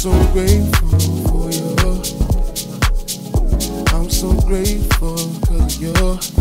so grateful for you. I'm so grateful cause you're.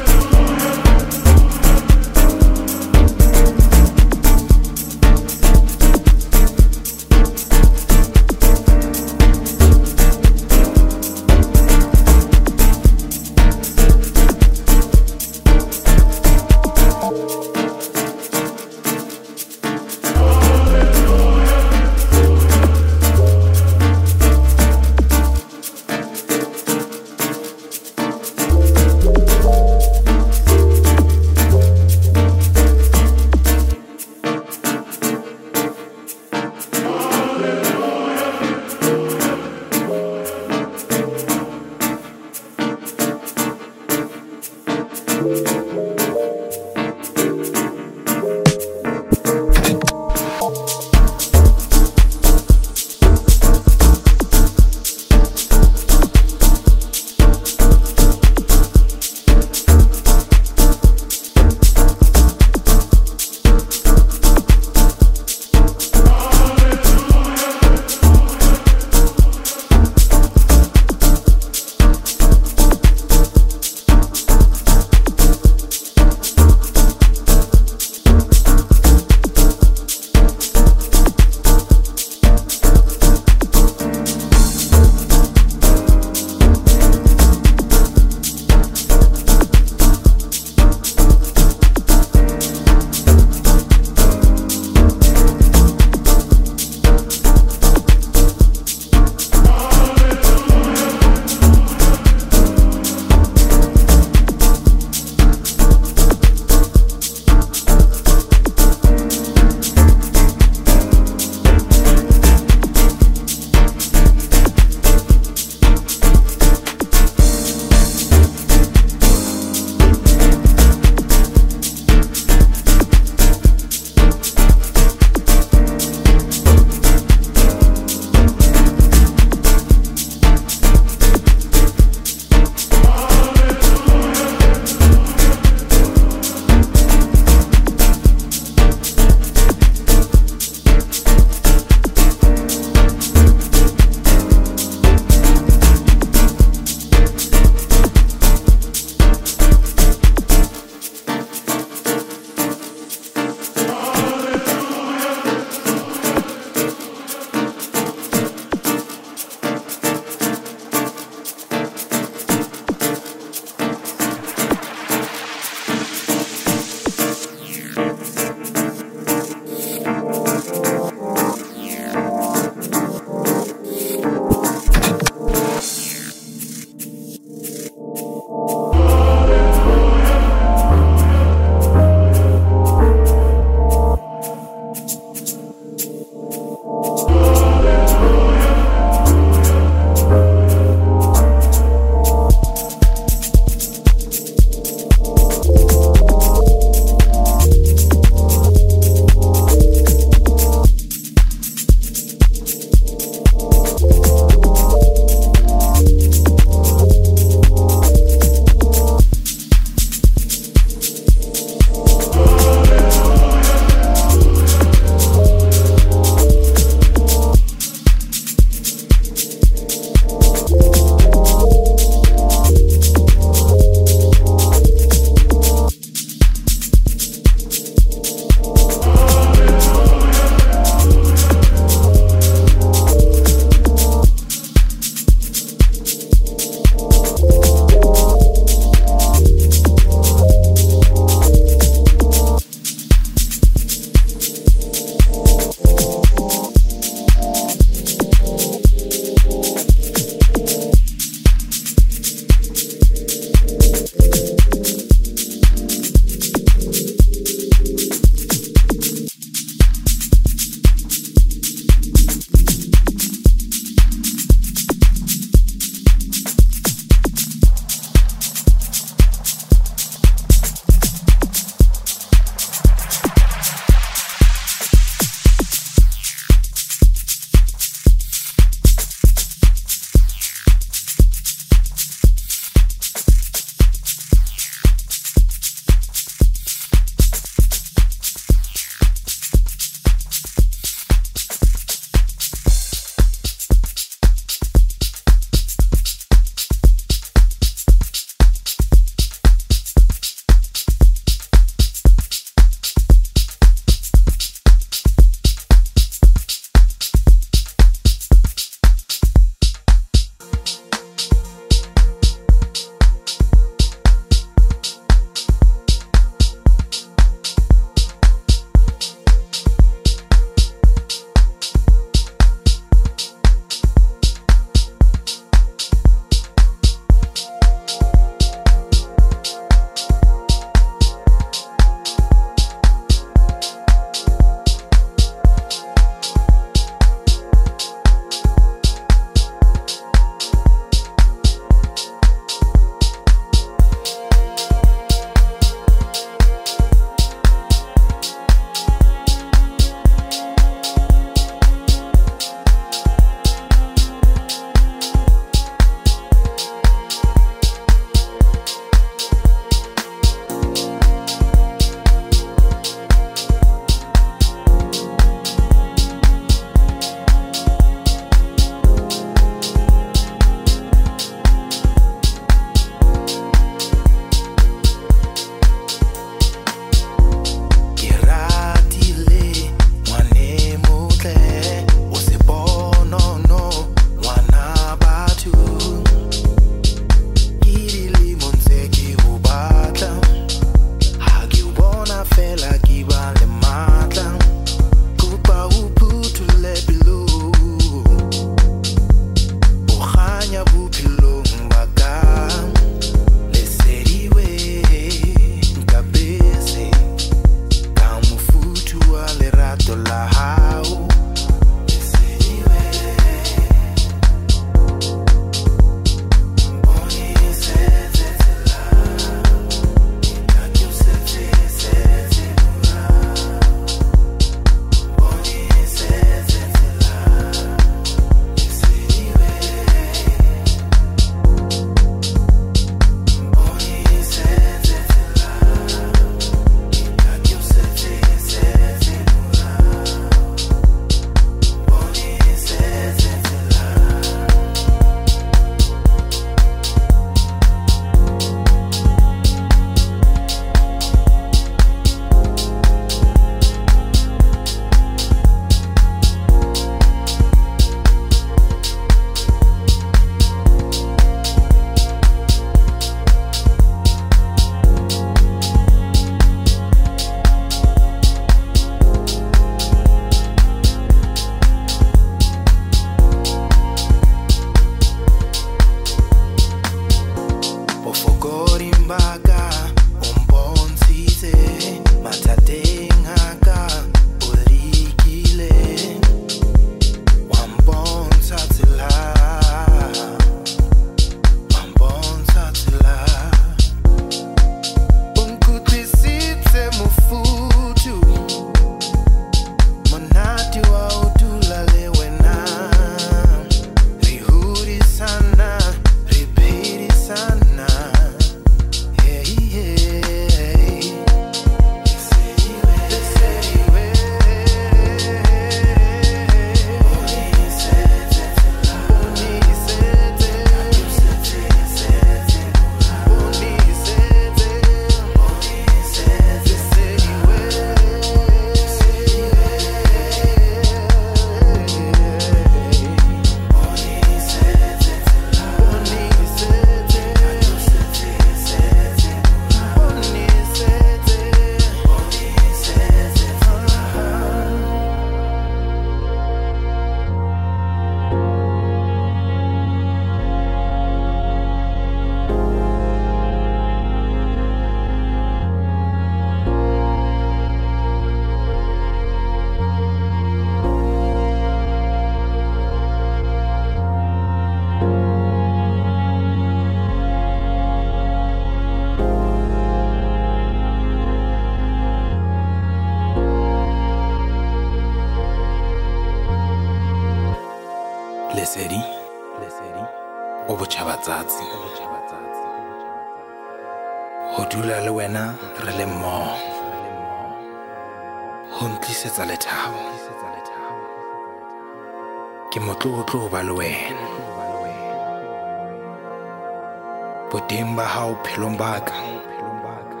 Ba hao phelong ba ka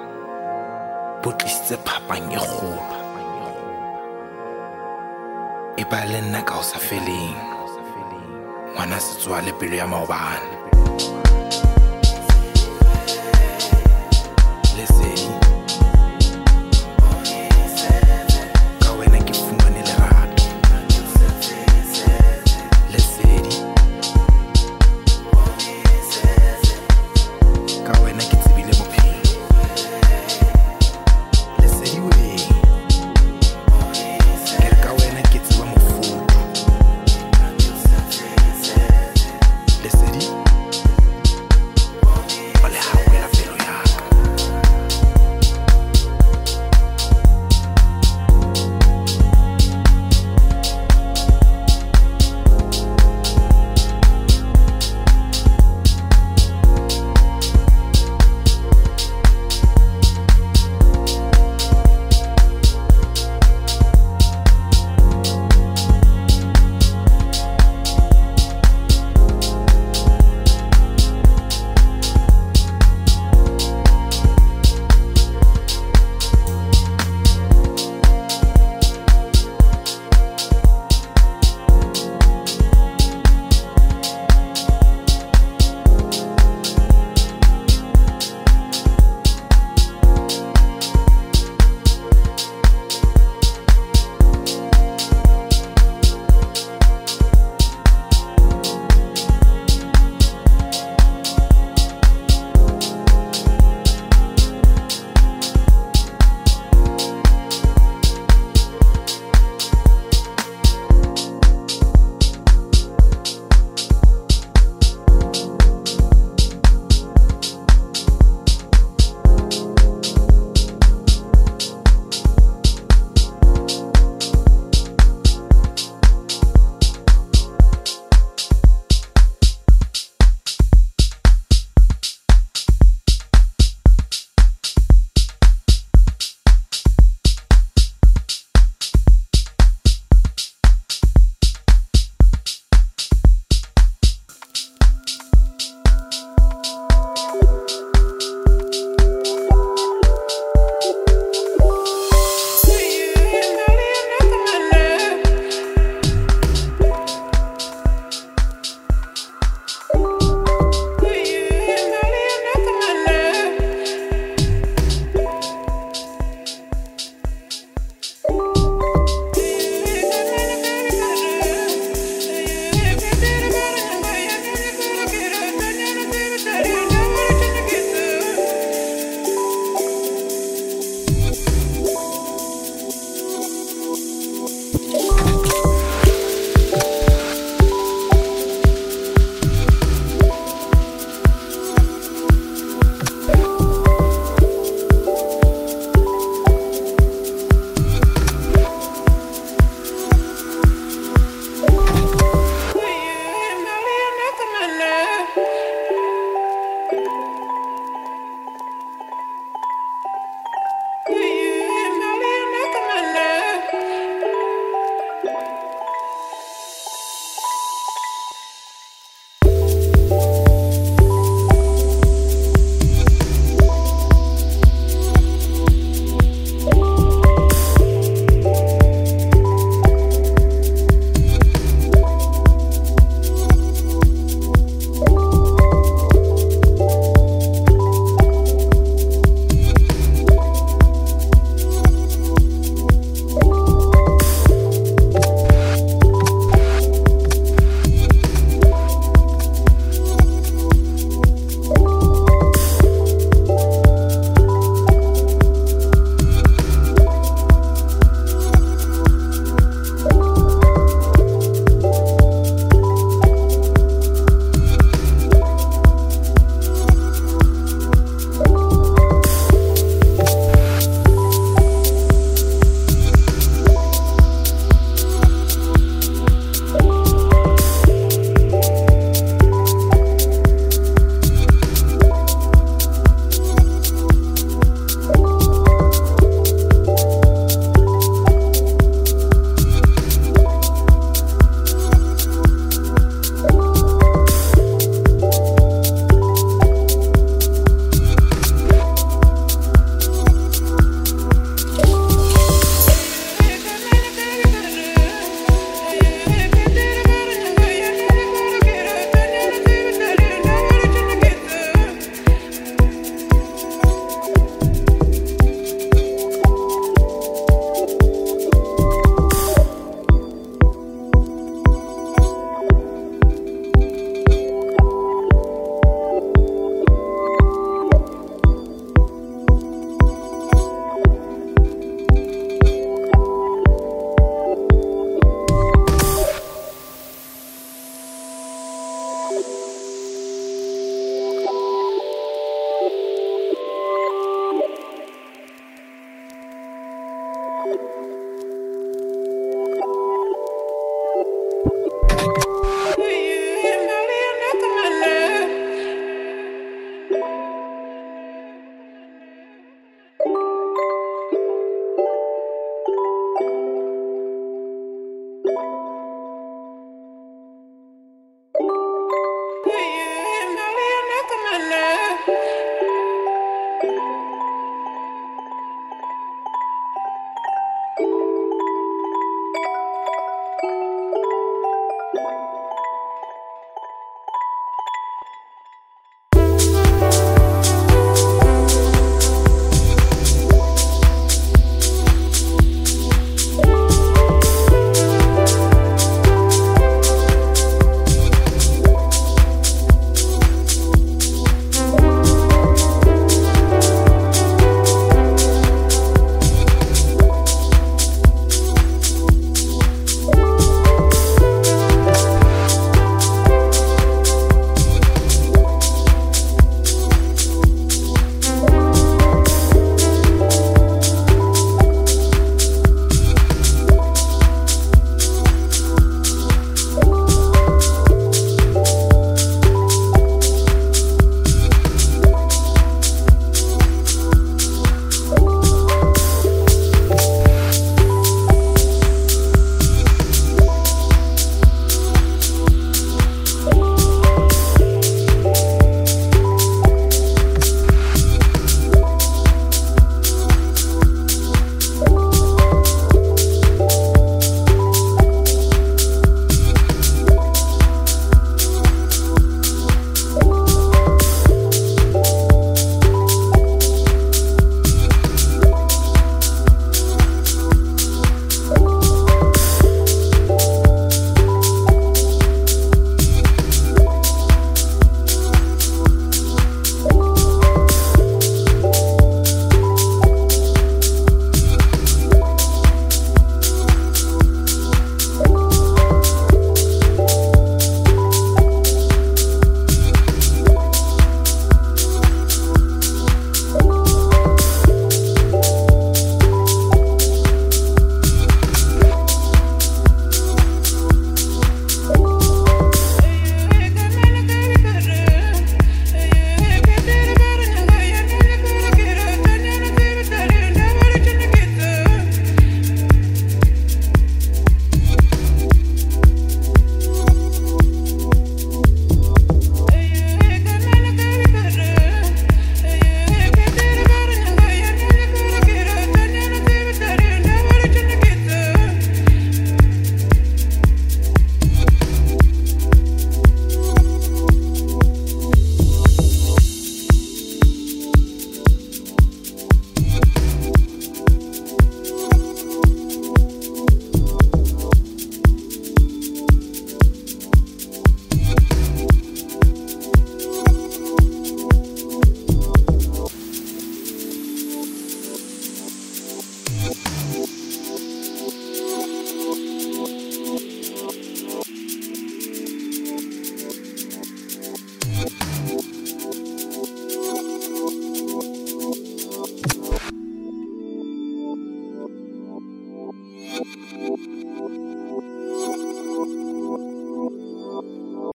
bo tlisitse phapang e kgolo. E ba le nna ka ho sa feleng. Ngwana setswale pelo ya